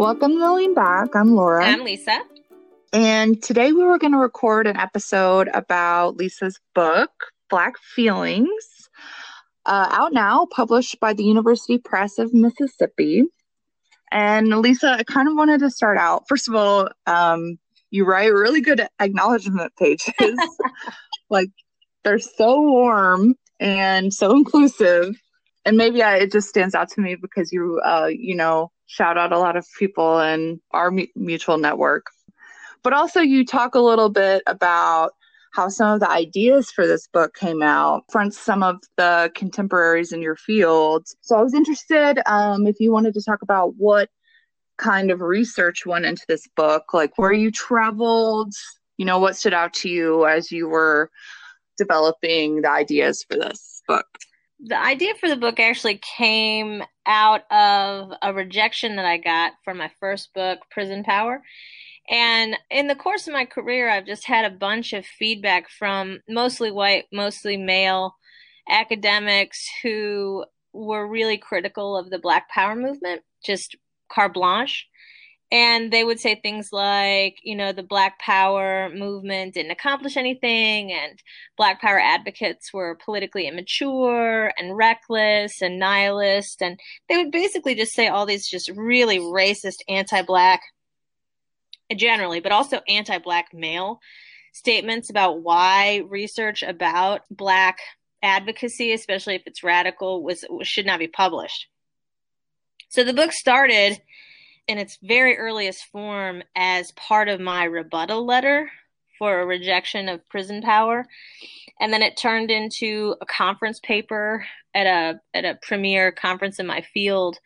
Welcome to Lean Back. I'm Laura. I'm Lisa. And today we were going to record an episode about Lisa's book, Black Feelings, uh, out now, published by the University Press of Mississippi. And Lisa, I kind of wanted to start out. First of all, um, you write really good acknowledgement pages. like they're so warm and so inclusive. And maybe I, it just stands out to me because you, uh, you know, shout out a lot of people in our mutual network. But also, you talk a little bit about how some of the ideas for this book came out from some of the contemporaries in your field. So I was interested um, if you wanted to talk about what kind of research went into this book, like where you traveled, you know, what stood out to you as you were developing the ideas for this book the idea for the book actually came out of a rejection that I got from my first book, Prison Power. And in the course of my career, I've just had a bunch of feedback from mostly white, mostly male academics who were really critical of the Black Power movement, just carte blanche. And they would say things like, you know, the Black Power movement didn't accomplish anything, and Black Power advocates were politically immature and reckless and nihilist. And they would basically just say all these just really racist, anti Black, generally, but also anti Black male statements about why research about Black advocacy, especially if it's radical, was should not be published. So the book started in its very earliest form as part of my rebuttal letter for a rejection of prison power. And then it turned into a conference paper at a at a premier conference in my field.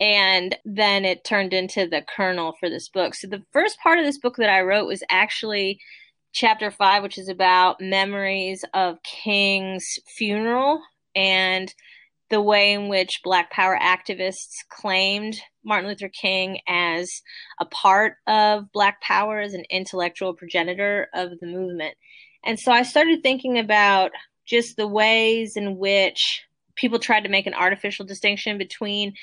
And then it turned into the kernel for this book. So the first part of this book that i wrote was actually chapter 5 which is about memories of king's funeral and the way in which Black Power activists claimed Martin Luther King as a part of Black Power, as an intellectual progenitor of the movement. And so I started thinking about just the ways in which people tried to make an artificial distinction between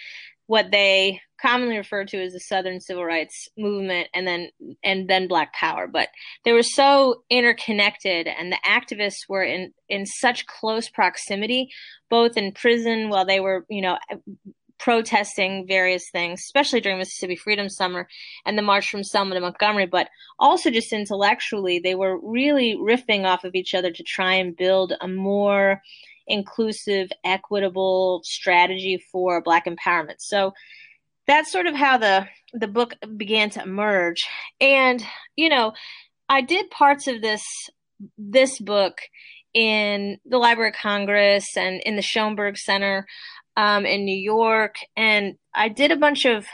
what they commonly refer to as the Southern Civil Rights Movement and then and then Black Power. But they were so interconnected, and the activists were in in such close proximity, both in prison while they were you know protesting various things, especially during Mississippi Freedom Summer and the March from Selma to Montgomery, but also just intellectually, they were really riffing off of each other to try and build a more inclusive, equitable strategy for Black empowerment. So that's sort of how the the book began to emerge. And you know, I did parts of this this book in the Library of Congress and in the Schomburg Center um, in New York, and I did a bunch of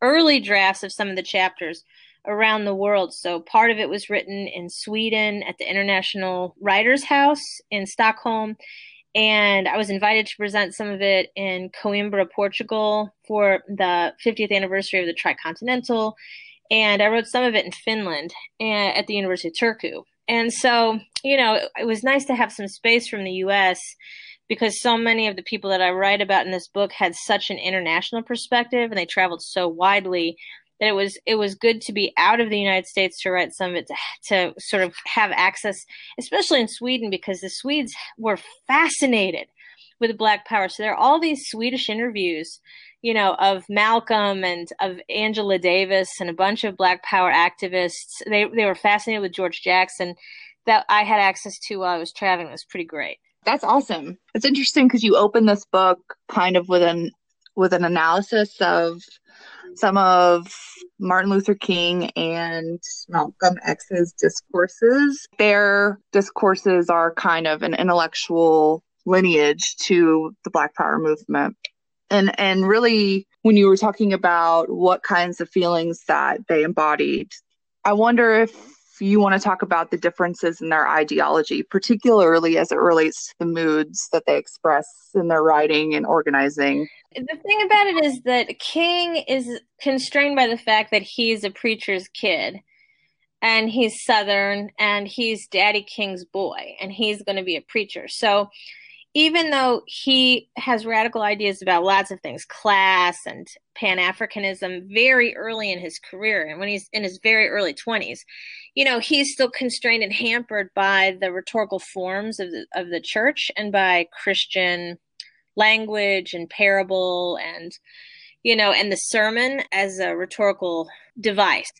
early drafts of some of the chapters around the world. So part of it was written in Sweden at the International Writers House in Stockholm and I was invited to present some of it in Coimbra, Portugal for the 50th anniversary of the Tricontinental. And I wrote some of it in Finland and at the University of Turku. And so, you know, it was nice to have some space from the US because so many of the people that I write about in this book had such an international perspective and they traveled so widely that it was it was good to be out of the United States to write some of it to, to sort of have access, especially in Sweden, because the Swedes were fascinated with Black Power. So there are all these Swedish interviews, you know, of Malcolm and of Angela Davis and a bunch of Black Power activists. They they were fascinated with George Jackson that I had access to while I was traveling. It was pretty great. That's awesome. It's interesting because you open this book kind of with an with an analysis of some of Martin Luther King and Malcolm X's discourses. Their discourses are kind of an intellectual lineage to the Black Power movement. And and really when you were talking about what kinds of feelings that they embodied, I wonder if you want to talk about the differences in their ideology, particularly as it relates to the moods that they express in their writing and organizing. The thing about it is that King is constrained by the fact that he's a preacher's kid. and he's Southern and he's Daddy King's boy and he's going to be a preacher. So even though he has radical ideas about lots of things, class and Pan Africanism, very early in his career, and when he's in his very early 20s, you know, he's still constrained and hampered by the rhetorical forms of the, of the church and by Christian language and parable and, you know, and the sermon as a rhetorical device.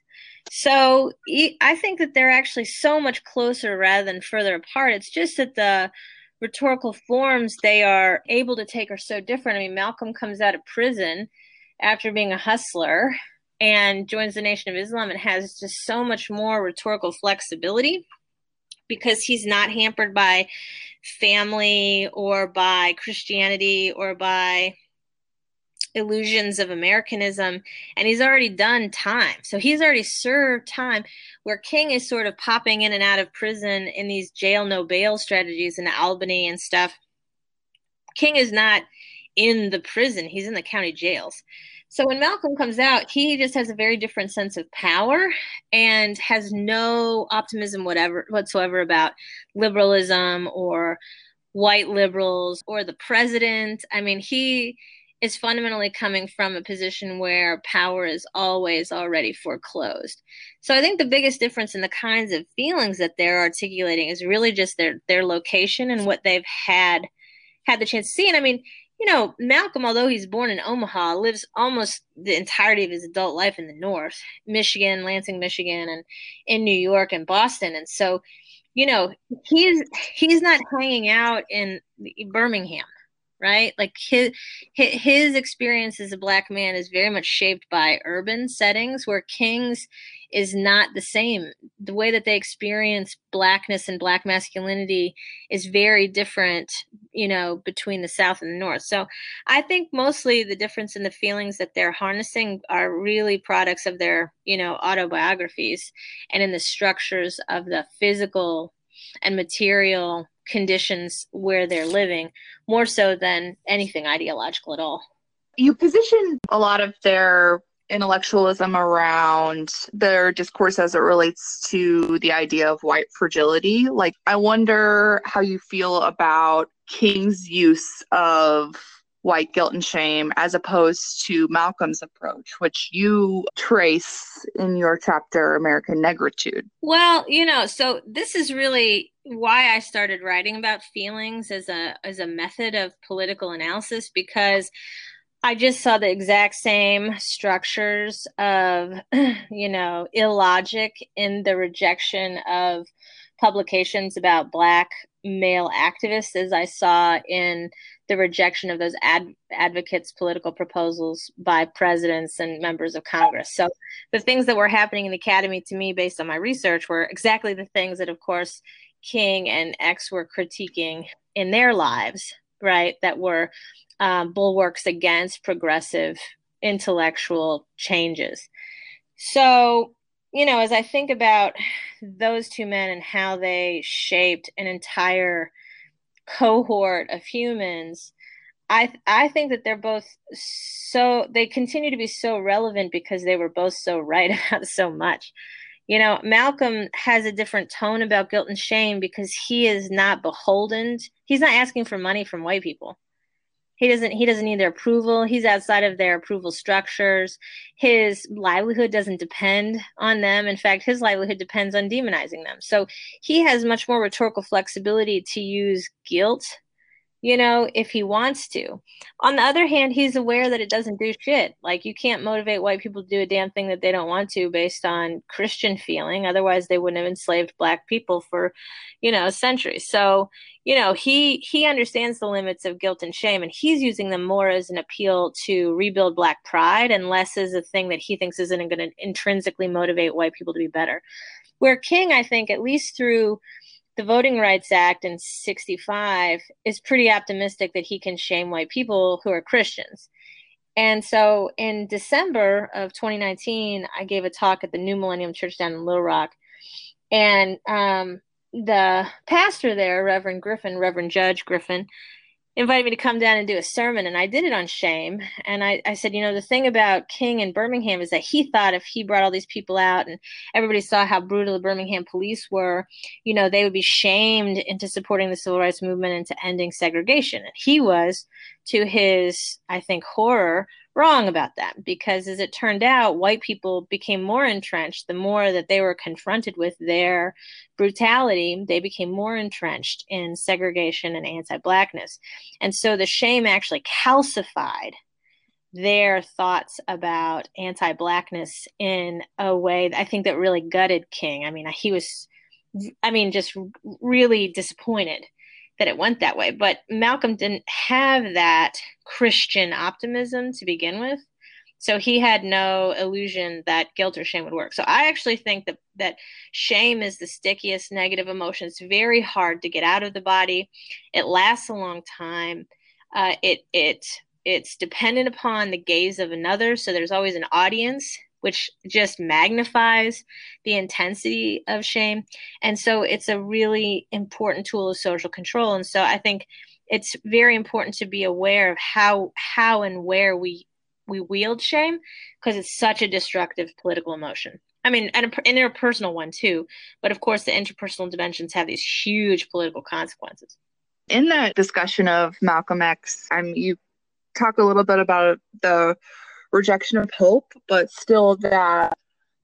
So I think that they're actually so much closer rather than further apart. It's just that the rhetorical forms they are able to take are so different. I mean, Malcolm comes out of prison after being a hustler and joins the Nation of Islam and has just so much more rhetorical flexibility because he's not hampered by family or by Christianity or by illusions of Americanism, and he's already done time. So he's already served time. Where King is sort of popping in and out of prison in these jail no bail strategies in Albany and stuff. King is not in the prison, he's in the county jails. So when Malcolm comes out, he just has a very different sense of power and has no optimism whatever whatsoever about liberalism or white liberals or the president. I mean, he is fundamentally coming from a position where power is always already foreclosed. So I think the biggest difference in the kinds of feelings that they're articulating is really just their their location and what they've had had the chance to see. And I mean, you know, Malcolm, although he's born in Omaha, lives almost the entirety of his adult life in the North, Michigan, Lansing, Michigan, and in New York and Boston. And so, you know, he's he's not hanging out in Birmingham right? Like his his experience as a black man is very much shaped by urban settings where King's is not the same. The way that they experience blackness and black masculinity is very different, you know, between the South and the North. So I think mostly the difference in the feelings that they're harnessing are really products of their, you know, autobiographies and in the structures of the physical and material conditions where they're living more so than anything ideological at all. You position a lot of their intellectualism around their discourse as it relates to the idea of white fragility. Like, I wonder how you feel about King's use of white guilt and shame as opposed to Malcolm's approach, which you trace in your chapter, American Negritude. Well, you know, so this is really why I started writing about feelings as a as a method of political analysis because I just saw the exact same structures of, you know, illogic in the rejection of publications about black male activists as I saw in the rejection of those ad- advocates' political proposals by presidents and members of Congress. So the things that were happening in the academy to me, based on my research, were exactly the things that, of course, King and X were critiquing in their lives, right? That were um, bulwarks against progressive intellectual changes. So, you know, as I think about those two men and how they shaped an entire cohort of humans, I I think that they're both so they continue to be so relevant because they were both so right about so much. You know, Malcolm has a different tone about guilt and shame because he is not beholden. He's not asking for money from white people. He doesn't he doesn't need their approval. He's outside of their approval structures. His livelihood doesn't depend on them. In fact, his livelihood depends on demonizing them. So he has much more rhetorical flexibility to use guilt you know, if he wants to. On the other hand, he's aware that it doesn't do shit. Like, you can't motivate white people to do a damn thing that they don't want to based on Christian feeling. Otherwise, they wouldn't have enslaved black people for, you know, centuries. So, you know, he he understands the limits of guilt and shame, and he's using them more as an appeal to rebuild black pride and less as a thing that he thinks isn't going to intrinsically motivate white people to be better. Where King, I think, at least through the Voting Rights Act in 65 is pretty optimistic that he can shame white people who are Christians. And so in December of 2019, I gave a talk at the New Millennium Church down in Little Rock. And um, the pastor there, Reverend Griffen, Reverend Judge Griffen, invited me to come down and do a sermon and I did it on shame. And I, I said, you know, the thing about King in Birmingham is that he thought if he brought all these people out and everybody saw how brutal the Birmingham police were, you know, they would be shamed into supporting the civil rights movement and to ending segregation. And he was, to his, I think, horror, wrong about that because as it turned out white people became more entrenched the more that they were confronted with their brutality. They became more entrenched in segregation and anti-blackness. And so the shame actually calcified their thoughts about anti-blackness in a way i think that really gutted king. I mean he was i mean just really disappointed that it went that way. But Malcolm didn't have that Christian optimism to begin with. So he had no illusion that guilt or shame would work. So I actually think that that shame is the stickiest negative emotion. It's very hard to get out of the body. It lasts a long time. Uh, it it it's dependent upon the gaze of another. So there's always an audience which just magnifies the intensity of shame. And so it's a really important tool of social control. And so I think it's very important to be aware of how how and where we we wield shame because it's such a destructive political emotion. I mean, an interpersonal one too. But of course, the interpersonal dimensions have these huge political consequences. In that discussion of Malcolm X, mean, you talk a little bit about the rejection of hope, but still that,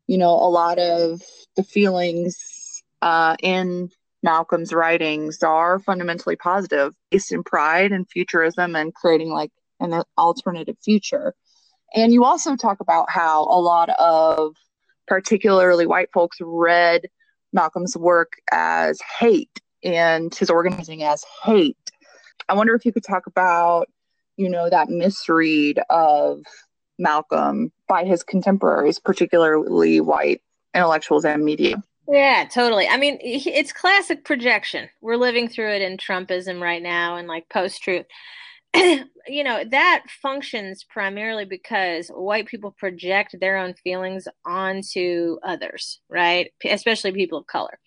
you know, a lot of the feelings uh, in Malcolm's writings are fundamentally positive, based in pride and futurism and creating like an alternative future. And you also talk about how a lot of particularly white folks read Malcolm's work as hate and his organizing as hate. I wonder if you could talk about, you know, that misread of Malcolm by his contemporaries, particularly white intellectuals and media. Yeah, totally. I mean, it's classic projection. We're living through it in Trumpism right now and like post truth. you know, that functions primarily because white people project their own feelings onto others, right? Especially people of color.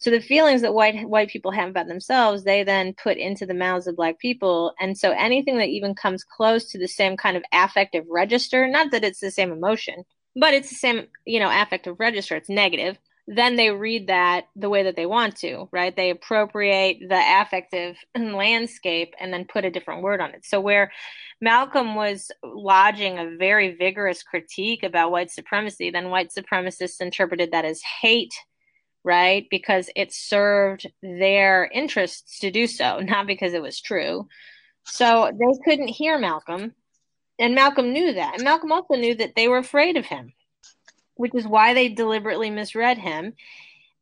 So the feelings that white white people have about themselves, they then put into the mouths of black people. And so anything that even comes close to the same kind of affective register, not that it's the same emotion, but it's the same, you know, affective register, it's negative. Then they read that the way that they want to, right? They appropriate the affective landscape and then put a different word on it. So where Malcolm was lodging a very vigorous critique about white supremacy, then white supremacists interpreted that as hate right? Because it served their interests to do so, not because it was true. So they couldn't hear Malcolm. And Malcolm knew that. And Malcolm also knew that they were afraid of him, which is why they deliberately misread him.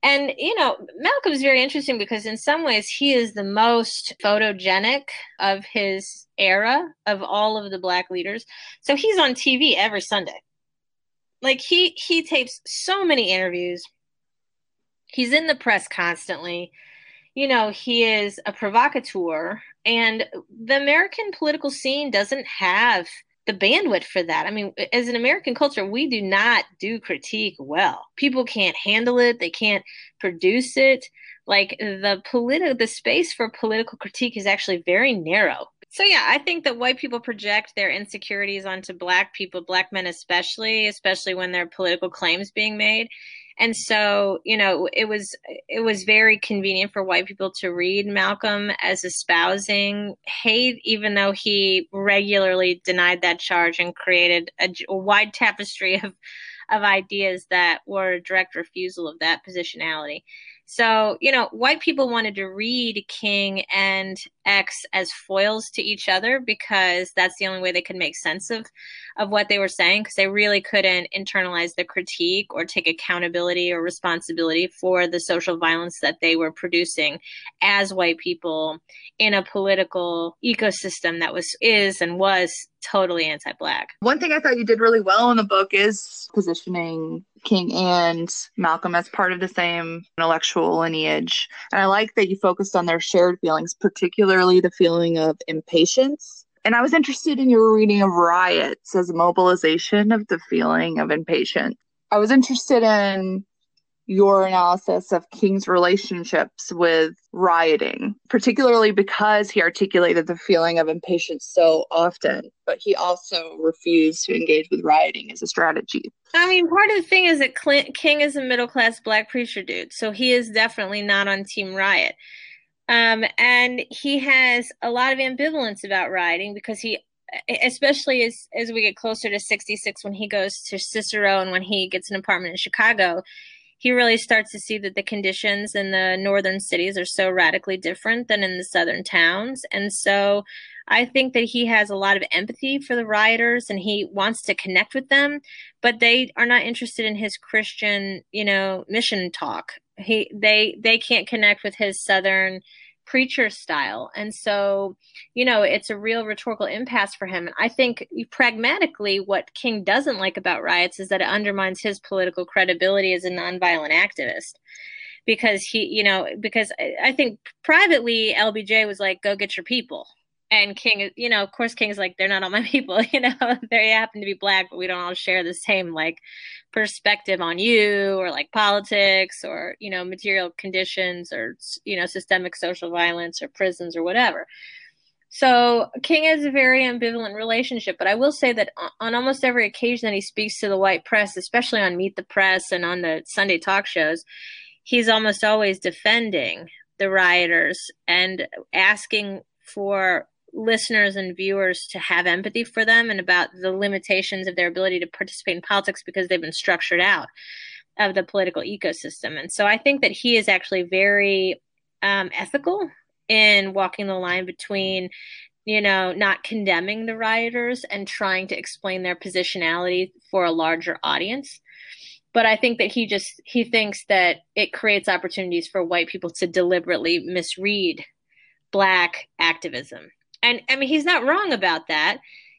And, you know, Malcolm is very interesting because in some ways he is the most photogenic of his era of all of the black leaders. So he's on TV every Sunday. Like he he tapes so many interviews he's in the press constantly. You know, he is a provocateur, and the American political scene doesn't have the bandwidth for that. I mean, as an American culture, we do not do critique well. People can't handle it, they can't produce it. Like the political the space for political critique is actually very narrow. So yeah, I think that white people project their insecurities onto black people, black men especially, especially when there are political claims being made and so you know it was it was very convenient for white people to read malcolm as espousing hate even though he regularly denied that charge and created a, a wide tapestry of of ideas that were a direct refusal of that positionality so, you know, white people wanted to read King and X as foils to each other because that's the only way they could make sense of of what they were saying because they really couldn't internalize the critique or take accountability or responsibility for the social violence that they were producing as white people in a political ecosystem that was is and was totally anti-black. One thing I thought you did really well in the book is positioning King and Malcolm as part of the same intellectual lineage. And I like that you focused on their shared feelings, particularly the feeling of impatience. And I was interested in your reading of riots as a mobilization of the feeling of impatience. I was interested in your analysis of King's relationships with rioting, particularly because he articulated the feeling of impatience so often, but he also refused to engage with rioting as a strategy. I mean, part of the thing is that Clint, King is a middle class black preacher dude, so he is definitely not on Team Riot. Um, and he has a lot of ambivalence about rioting because he especially as as we get closer to 66 when he goes to Cicero and when he gets an apartment in Chicago he really starts to see that the conditions in the northern cities are so radically different than in the southern towns. And so I think that he has a lot of empathy for the rioters and he wants to connect with them, but they are not interested in his Christian, you know, mission talk. He they they can't connect with his southern preacher style. And so, you know, it's a real rhetorical impasse for him. And I think pragmatically, what King doesn't like about riots is that it undermines his political credibility as a nonviolent activist. Because he, you know, because I think privately, LBJ was like, go get your people and King, you know, of course, King's like, they're not all my people, you know, they happen to be black, but we don't all share the same like perspective on you or like politics or, you know, material conditions or, you know, systemic social violence or prisons or whatever. So King has a very ambivalent relationship, but I will say that on almost every occasion that he speaks to the white press, especially on Meet the Press and on the Sunday talk shows, he's almost always defending the rioters and asking for listeners and viewers to have empathy for them and about the limitations of their ability to participate in politics because they've been structured out of the political ecosystem. And so I think that he is actually very um, ethical in walking the line between, you know, not condemning the rioters and trying to explain their positionality for a larger audience. But I think that he just he thinks that it creates opportunities for white people to deliberately misread black activism and I mean, he's not wrong about that,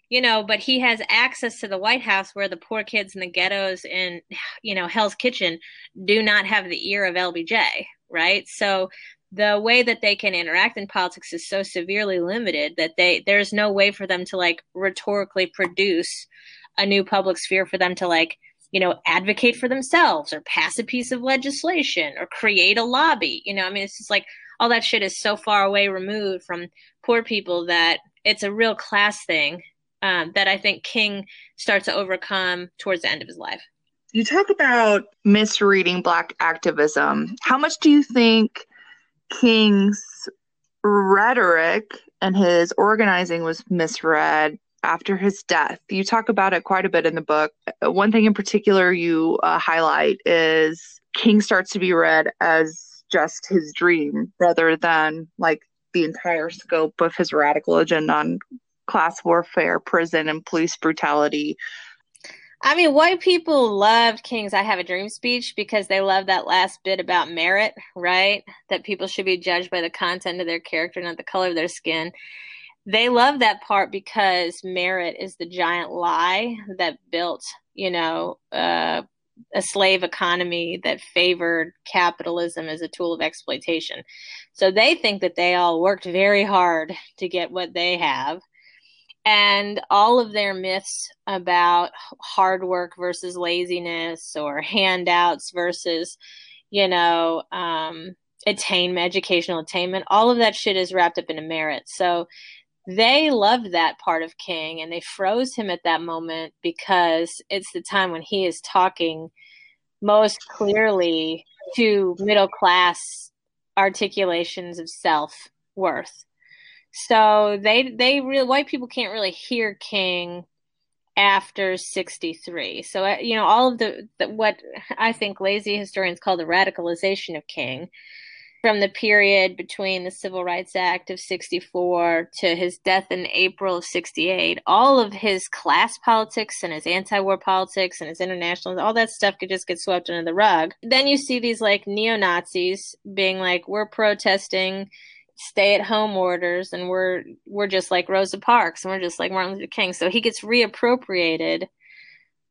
you know, but he has access to the White House where the poor kids in the ghettos in, you know, Hell's Kitchen do not have the ear of LBJ, right? So the way that they can interact in politics is so severely limited that they there's no way for them to like rhetorically produce a new public sphere for them to like you know advocate for themselves or pass a piece of legislation or create a lobby you know i mean it's just like all that shit is so far away removed from poor people that it's a real class thing um, that I think King starts to overcome towards the end of his life. You talk about misreading Black activism. How much do you think King's rhetoric and his organizing was misread after his death? You talk about it quite a bit in the book. One thing in particular you uh, highlight is King starts to be read as just his dream rather than like the entire scope of his radical agenda on class warfare, prison, and police brutality. I mean, white people loved King's I Have a Dream speech because they love that last bit about merit, right? That people should be judged by the content of their character, not the color of their skin. They love that part because merit is the giant lie that built, you know, uh, a slave economy that favored capitalism as a tool of exploitation. So they think that they all worked very hard to get what they have. And all of their myths about hard work versus laziness or handouts versus, you know, um, attainment, educational attainment, all of that shit is wrapped up in a merit. So they loved that part of King and they froze him at that moment because it's the time when he is talking most clearly to middle class articulations of self worth. So they they really white people can't really hear King after 63. So uh, you know all of the, the what I think lazy historians call the radicalization of King from the period between the Civil Rights Act of 64 to his death in April of 68, all of his class politics and his anti war politics and his international, all that stuff could just get swept under the rug. Then you see these like neo Nazis being like, we're protesting stay at home orders and we're we're just like Rosa Parks and we're just like Martin Luther King. So he gets reappropriated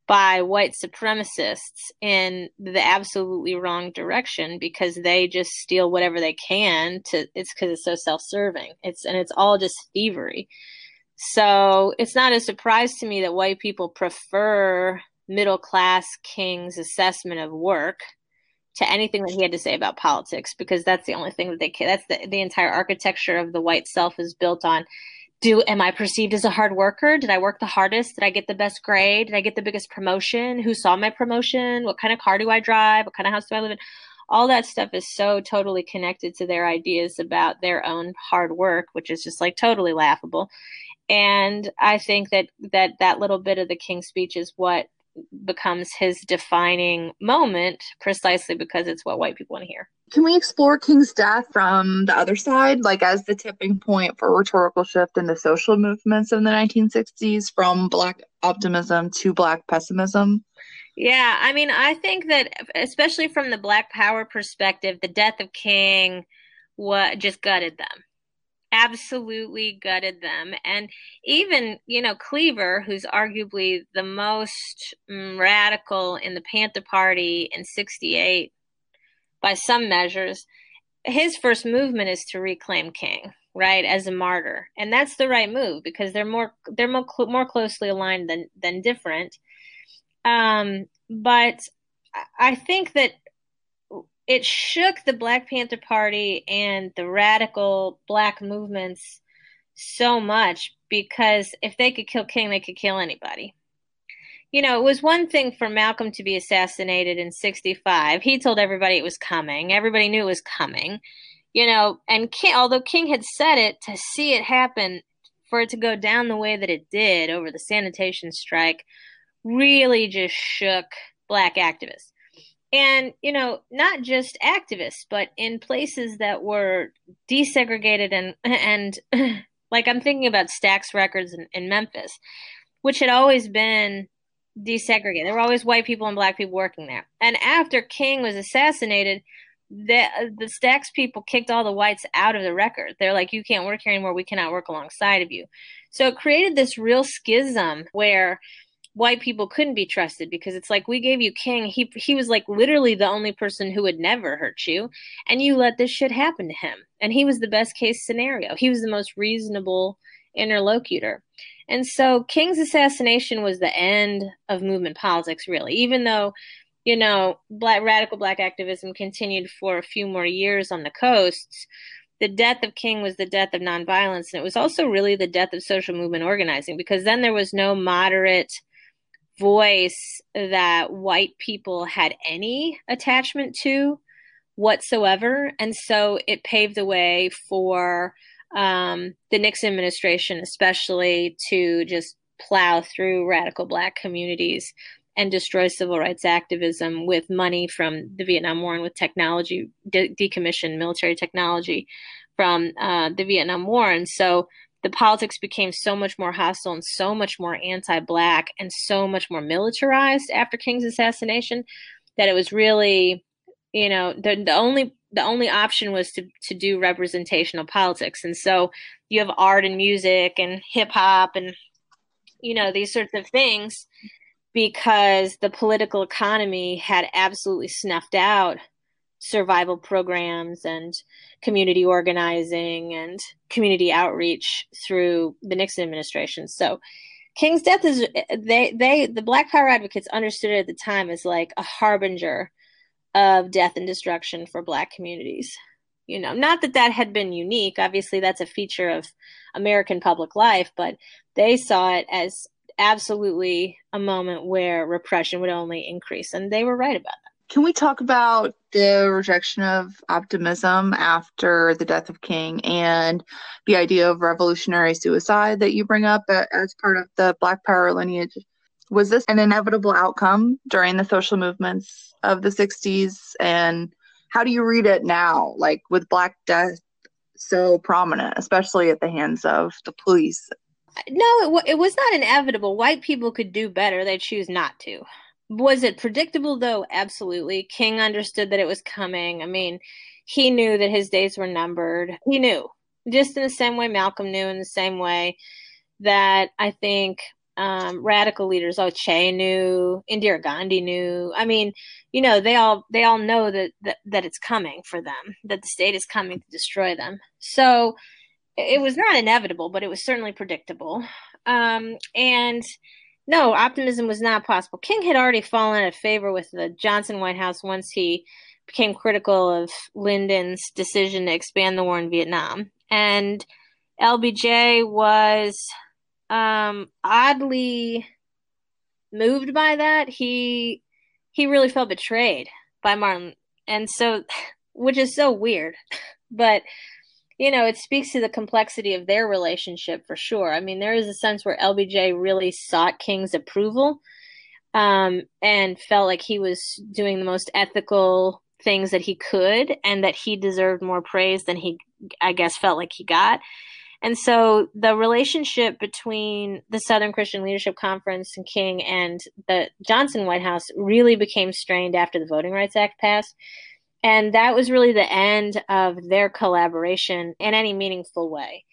by white supremacists in the absolutely wrong direction because they just steal whatever they can to it's because it's so self-serving. It's and it's all just thievery. So it's not a surprise to me that white people prefer middle class king's assessment of work to anything that he had to say about politics because that's the only thing that they can that's the, the entire architecture of the white self is built on do am i perceived as a hard worker? Did i work the hardest? Did i get the best grade? Did i get the biggest promotion? Who saw my promotion? What kind of car do i drive? What kind of house do i live in? All that stuff is so totally connected to their ideas about their own hard work which is just like totally laughable. And i think that that that little bit of the king's speech is what becomes his defining moment precisely because it's what white people want to hear. Can we explore King's death from the other side, like as the tipping point for rhetorical shift in the social movements of the 1960s from Black optimism to Black pessimism? Yeah, I mean, I think that especially from the Black Power perspective, the death of King what just gutted them absolutely gutted them. And even, you know, Cleaver, who's arguably the most mm, radical in the Panther Party in 68 by some measures, his first movement is to reclaim King, right, as a martyr. And that's the right move because they're more they're more, cl- more closely aligned than than different. Um, but I think that it shook the Black Panther Party and the radical black movements so much because if they could kill King, they could kill anybody. You know, it was one thing for Malcolm to be assassinated in 65. He told everybody it was coming. Everybody knew it was coming. You know, and King, although King had said it, to see it happen, for it to go down the way that it did over the sanitation strike, really just shook black activists and you know not just activists but in places that were desegregated and and like i'm thinking about stax records in, in, memphis which had always been desegregated. There were always white people and black people working there. And after king was assassinated the the stax people kicked all the whites out of the record. They're like you can't work here anymore. We cannot work alongside of you. So it created this real schism where white people couldn't be trusted because it's like we gave you king. He he was like literally the only person who would never hurt you and you let this shit happen to him. And he was the best case scenario. He was the most reasonable interlocutor. And so king's assassination was the end of movement politics really. Even though you know black radical black activism continued for a few more years on the coasts the death of King was the death of nonviolence, and it was also really the death of social movement organizing because then there was no moderate voice that white people had any attachment to whatsoever. And so it paved the way for um, the Nixon administration, especially, to just plow through radical black communities and destroy civil rights activism with money from the Vietnam War and with technology, de- decommissioned military technology from uh, the Vietnam War. And so the politics became so much more hostile and so much more anti-black and so much more militarized after King's assassination that it was really, you know, the the only the only option was to to do representational politics. And so you have art and music and hip hop and you know these sorts of things because the political economy had absolutely snuffed out survival programs and community organizing and community outreach through the Nixon administration. So King's death is they they the Black Power advocates understood it at the time as like a harbinger of death and destruction for Black communities. You know, not that that had been unique. Obviously, that's a feature of American public life, but they saw it as absolutely a moment where repression would only increase, and they were right about that. Can we talk about the rejection of optimism after the death of King and the idea of revolutionary suicide that you bring up uh, as part of the Black Power lineage? Was this an inevitable outcome during the social movements of the 60s? And how do you read it now, like with Black Death so prominent, especially at the hands of the police? No, it, w- it was not inevitable. White people could do better. They choose not to. Was it predictable though? Absolutely. King understood that it was coming. I mean, he knew that his days were numbered. He knew, just in the same way Malcolm knew, in the same way that I think um, radical leaders, oh Che knew, Indira Gandhi knew. I mean, you know, they all they all know that that, that it's coming for them, that the state is coming to destroy them. So it was not inevitable, but it was certainly predictable. Um, and no, optimism was not possible. King had already fallen out of favor with the Johnson White House once he became critical of Lyndon's decision to expand the war in Vietnam. And LBJ was um, oddly moved by that. He he really felt betrayed by Martin, and so, which is so weird, but you know, it speaks to the complexity of their relationship for sure. I mean, there is a sense where LBJ really sought King's approval um, and felt like he was doing the most ethical things that he could and that he deserved more praise than he, I guess, felt like he got. And so the relationship between the Southern Christian Leadership Conference and King and the Johnson White House really became strained after the Voting Rights Act passed and that was really the end of their collaboration in any meaningful way.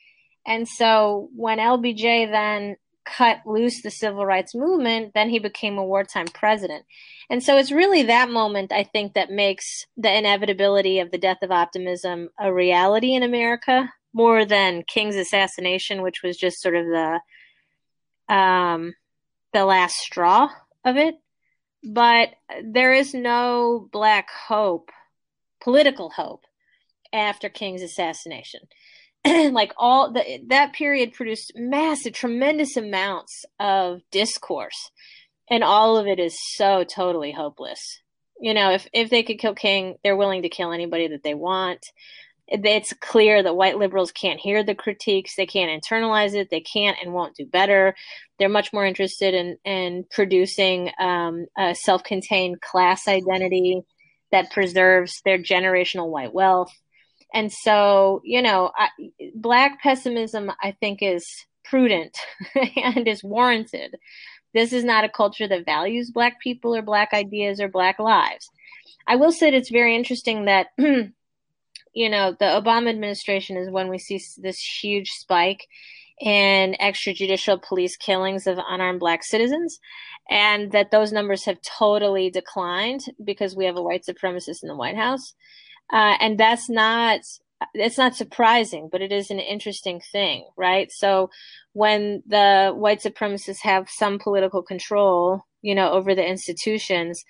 And so when LBJ then cut loose the civil rights movement, then he became a wartime president. And so it's really that moment, I think, that makes the inevitability of the death of optimism a reality in America more than King's assassination, which was just sort of the um, the last straw of it. But there is no black hope political hope after King's assassination. like all the, that period produced massive, tremendous amounts of discourse, and all of it is so totally hopeless. You know, if if they could kill King, they're willing to kill anybody that they want. It's clear that white liberals can't hear the critiques. They can't internalize it. They can't and won't do better. They're much more interested in in producing um, a self-contained class identity that preserves their generational white wealth. And so, you know, I, black pessimism, I think, is prudent and is warranted. This is not a culture that values black people or black ideas or black lives. I will say that it's very interesting that, you know, the Obama administration is when we see this huge spike in extrajudicial police killings of unarmed black citizens and that those numbers have totally declined because we have a white supremacist in the White House. Uh, and that's not it's not surprising, but it is an interesting thing, right? So when the white supremacists have some political control, you know, over the institutions,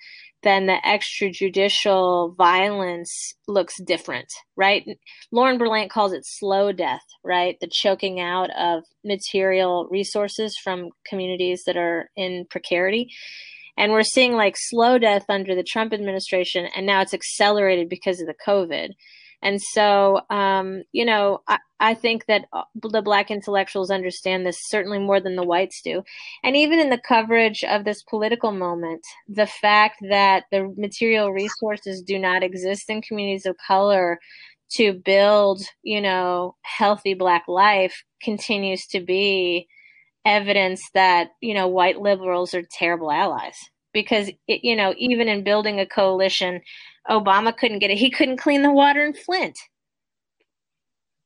then the extrajudicial violence looks different, right? Lauren Berlant calls it slow death, right? The choking out of material resources from communities that are in precarity. And we're seeing like slow death under the Trump administration, and now it's accelerated because of the COVID. And so, um, you know, I, I think that uh, the black intellectuals understand this certainly more than the whites do. And even in the coverage of this political moment, the fact that the material resources do not exist in communities of color to build, you know, healthy black life continues to be evidence that, you know, white liberals are terrible allies. Because, it, you know, even in building a coalition, Obama couldn't get it. He couldn't clean the water in Flint.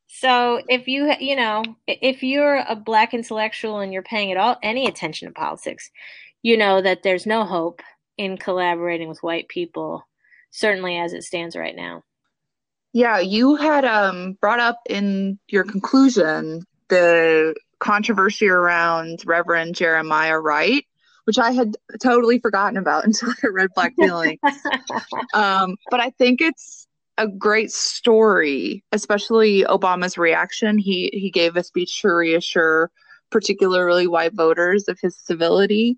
So if you you know if you're a black intellectual and you're paying at all any attention to politics, you know that there's no hope in collaborating with white people, certainly as it stands right now. Yeah, you had um, brought up in your conclusion the controversy around Reverend Jeremiah Wright which I had totally forgotten about until I read Black Feeling. um, but I think it's a great story, especially Obama's reaction. He he gave a speech to reassure particularly white voters of his civility.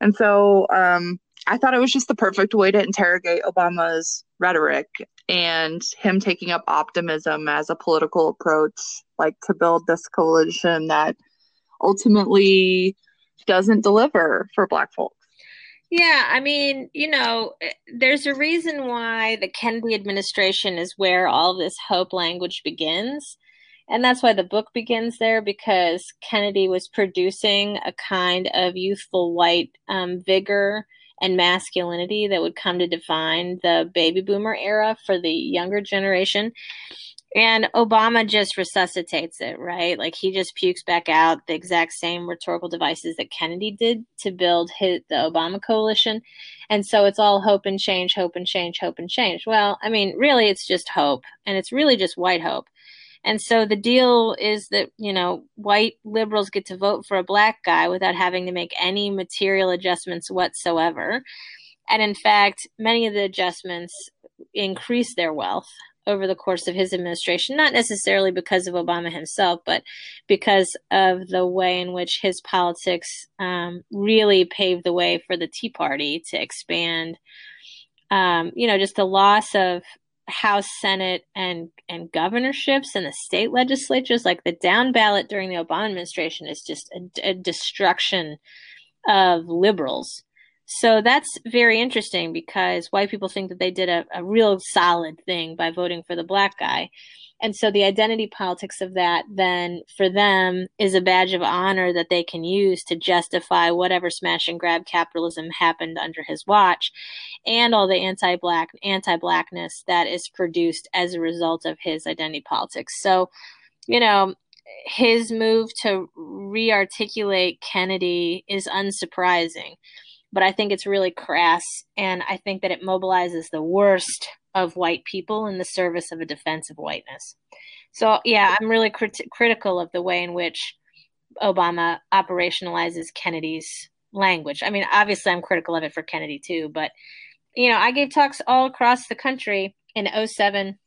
And so um, I thought it was just the perfect way to interrogate Obama's rhetoric and him taking up optimism as a political approach, like to build this coalition that ultimately doesn't deliver for black folks. Yeah, I mean, you know, there's a reason why the Kennedy administration is where all this hope language begins. And that's why the book begins there because Kennedy was producing a kind of youthful white um, vigor and masculinity that would come to define the baby boomer era for the younger generation. And Obama just resuscitates it, right? Like he just pukes back out the exact same rhetorical devices that Kennedy did to build his, the Obama coalition. And so it's all hope and change, hope and change, hope and change. Well, I mean, really, it's just hope. And it's really just white hope. And so the deal is that, you know, white liberals get to vote for a black guy without having to make any material adjustments whatsoever. And in fact, many of the adjustments increase their wealth over the course of his administration, not necessarily because of Obama himself, but because of the way in which his politics um, really paved the way for the Tea Party to expand. Um, you know, just the loss of House, Senate, and and governorships and the state legislatures, like the down ballot during the Obama administration, is just a, a destruction of liberals. So that's very interesting because white people think that they did a, a real solid thing by voting for the black guy. And so the identity politics of that then for them is a badge of honor that they can use to justify whatever smash and grab capitalism happened under his watch and all the anti-black anti-blackness that is produced as a result of his identity politics. So, you know, his move to rearticulate Kennedy is unsurprising but I think it's really crass. And I think that it mobilizes the worst of white people in the service of a defense of whiteness. So, yeah, I'm really crit- critical of the way in which Obama operationalizes Kennedy's language. I mean, obviously, I'm critical of it for Kennedy too, but, you know, I gave talks all across the country in 07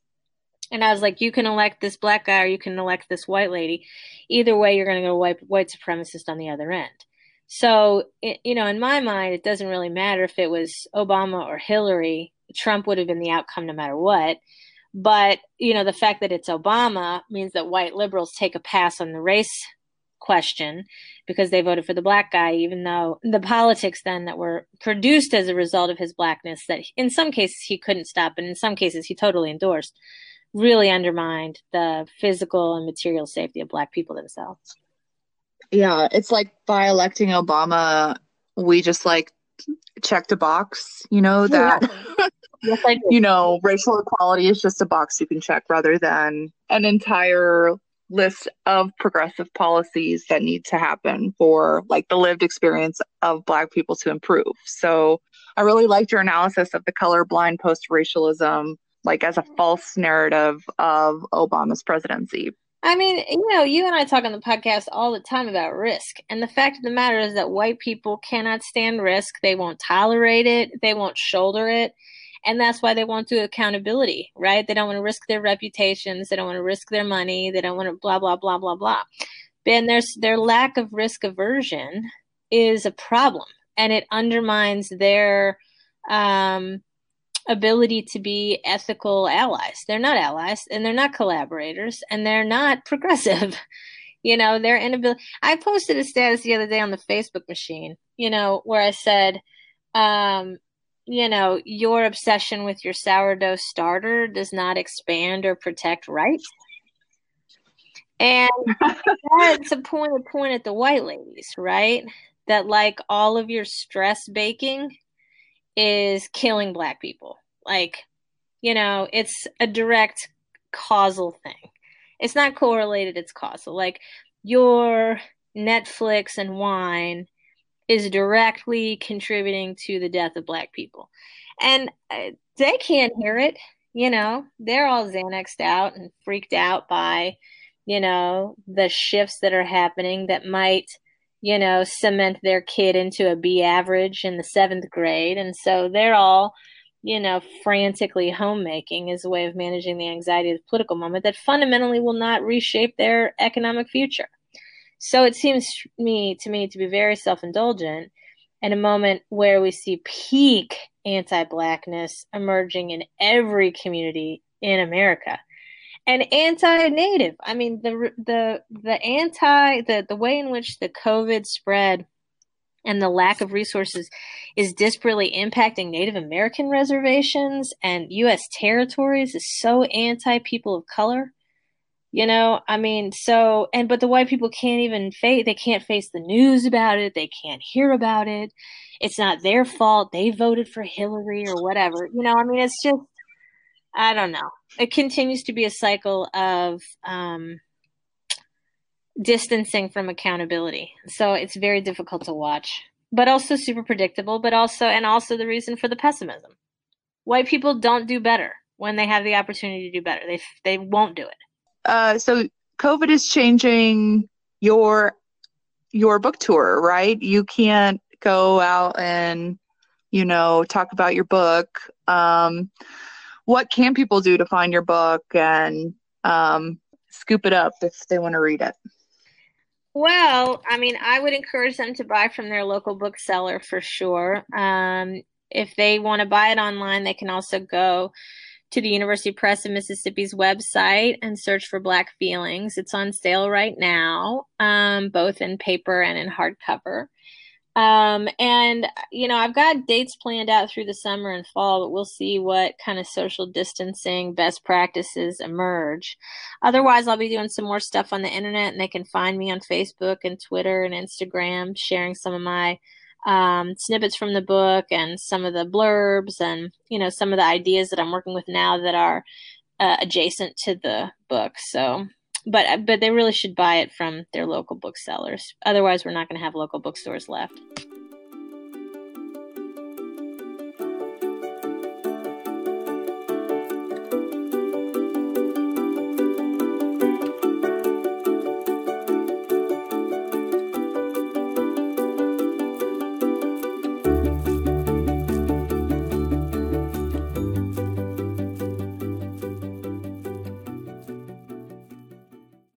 and I was like, you can elect this black guy or you can elect this white lady. Either way, you're going to go white, white supremacist on the other end. So, you know, in my mind, it doesn't really matter if it was Obama or Hillary. Trump would have been the outcome no matter what. But, you know, the fact that it's Obama means that white liberals take a pass on the race question because they voted for the black guy, even though the politics then that were produced as a result of his blackness, that in some cases he couldn't stop, and in some cases he totally endorsed, really undermined the physical and material safety of black people themselves. Yeah, it's like by electing Obama, we just like checked a box, you know, that yes, you know, racial equality is just a box you can check rather than an entire list of progressive policies that need to happen for like the lived experience of black people to improve. So I really liked your analysis of the colorblind post racialism like as a false narrative of Obama's presidency. I mean, you know, you and I talk on the podcast all the time about risk. And the fact of the matter is that white people cannot stand risk. They won't tolerate it, they won't shoulder it. And that's why they won't do accountability, right? They don't want to risk their reputations. They don't want to risk their money. They don't want to blah, blah, blah, blah, blah. And there's, their lack of risk aversion is a problem and it undermines their um, ability to be ethical allies. They're not allies and they're not collaborators and they're not progressive. you know, their inability. I posted a status the other day on the Facebook machine, you know, where I said, um, you know, your obsession with your sourdough starter does not expand or protect rights. And that's a point to point at the white ladies, right? That like all of your stress baking is killing black people. Like, you know, it's a direct causal thing. It's not correlated, it's causal. Like, your Netflix and wine is directly contributing to the death of black people. And uh, they can't hear it, you know, they're all Xanaxed out and freaked out by, you know, the shifts that are happening that might you know, cement their kid into a B average in the seventh grade. And so they're all, you know, frantically homemaking as a way of managing the anxiety of the political moment that fundamentally will not reshape their economic future. So it seems me to me to be very self-indulgent in a moment where we see peak anti-blackness emerging in every community in America and anti-native. I mean, the the the anti the the way in which the COVID spread and the lack of resources is disparately impacting Native American reservations and U.S. territories is so anti people of color. You know, I mean, so and but the white people can't even face they can't face the news about it. They can't hear about it. It's not their fault. They voted for Hillary or whatever. You know, I mean, it's just I don't know. It continues to be a cycle of um, distancing from accountability. So it's very difficult to watch, but also super predictable, but also, and also the reason for the pessimism. White people don't do better when they have the opportunity to do better. They, they won't do it. Uh, so COVID is changing your, your book tour, right? You can't go out and, you know, talk about your book. Um, what can people do to find your book and um, scoop it up if they want to read it? Well, I mean, I would encourage them to buy from their local bookseller for sure. Um, if they want to buy it online, they can also go to the University Press of Mississippi's website and search for Black Feelings. It's on sale right now, um, both in paper and in hardcover. Um, and you know, I've got dates planned out through the summer and fall, but we'll see what kind of social distancing best practices emerge. Otherwise, I'll be doing some more stuff on the internet, and they can find me on Facebook and Twitter and Instagram, sharing some of my um, snippets from the book and some of the blurbs and you know some of the ideas that I'm working with now that are uh, adjacent to the book. So, but uh, but they really should buy it from their local booksellers. Otherwise, we're not going to have local bookstores left.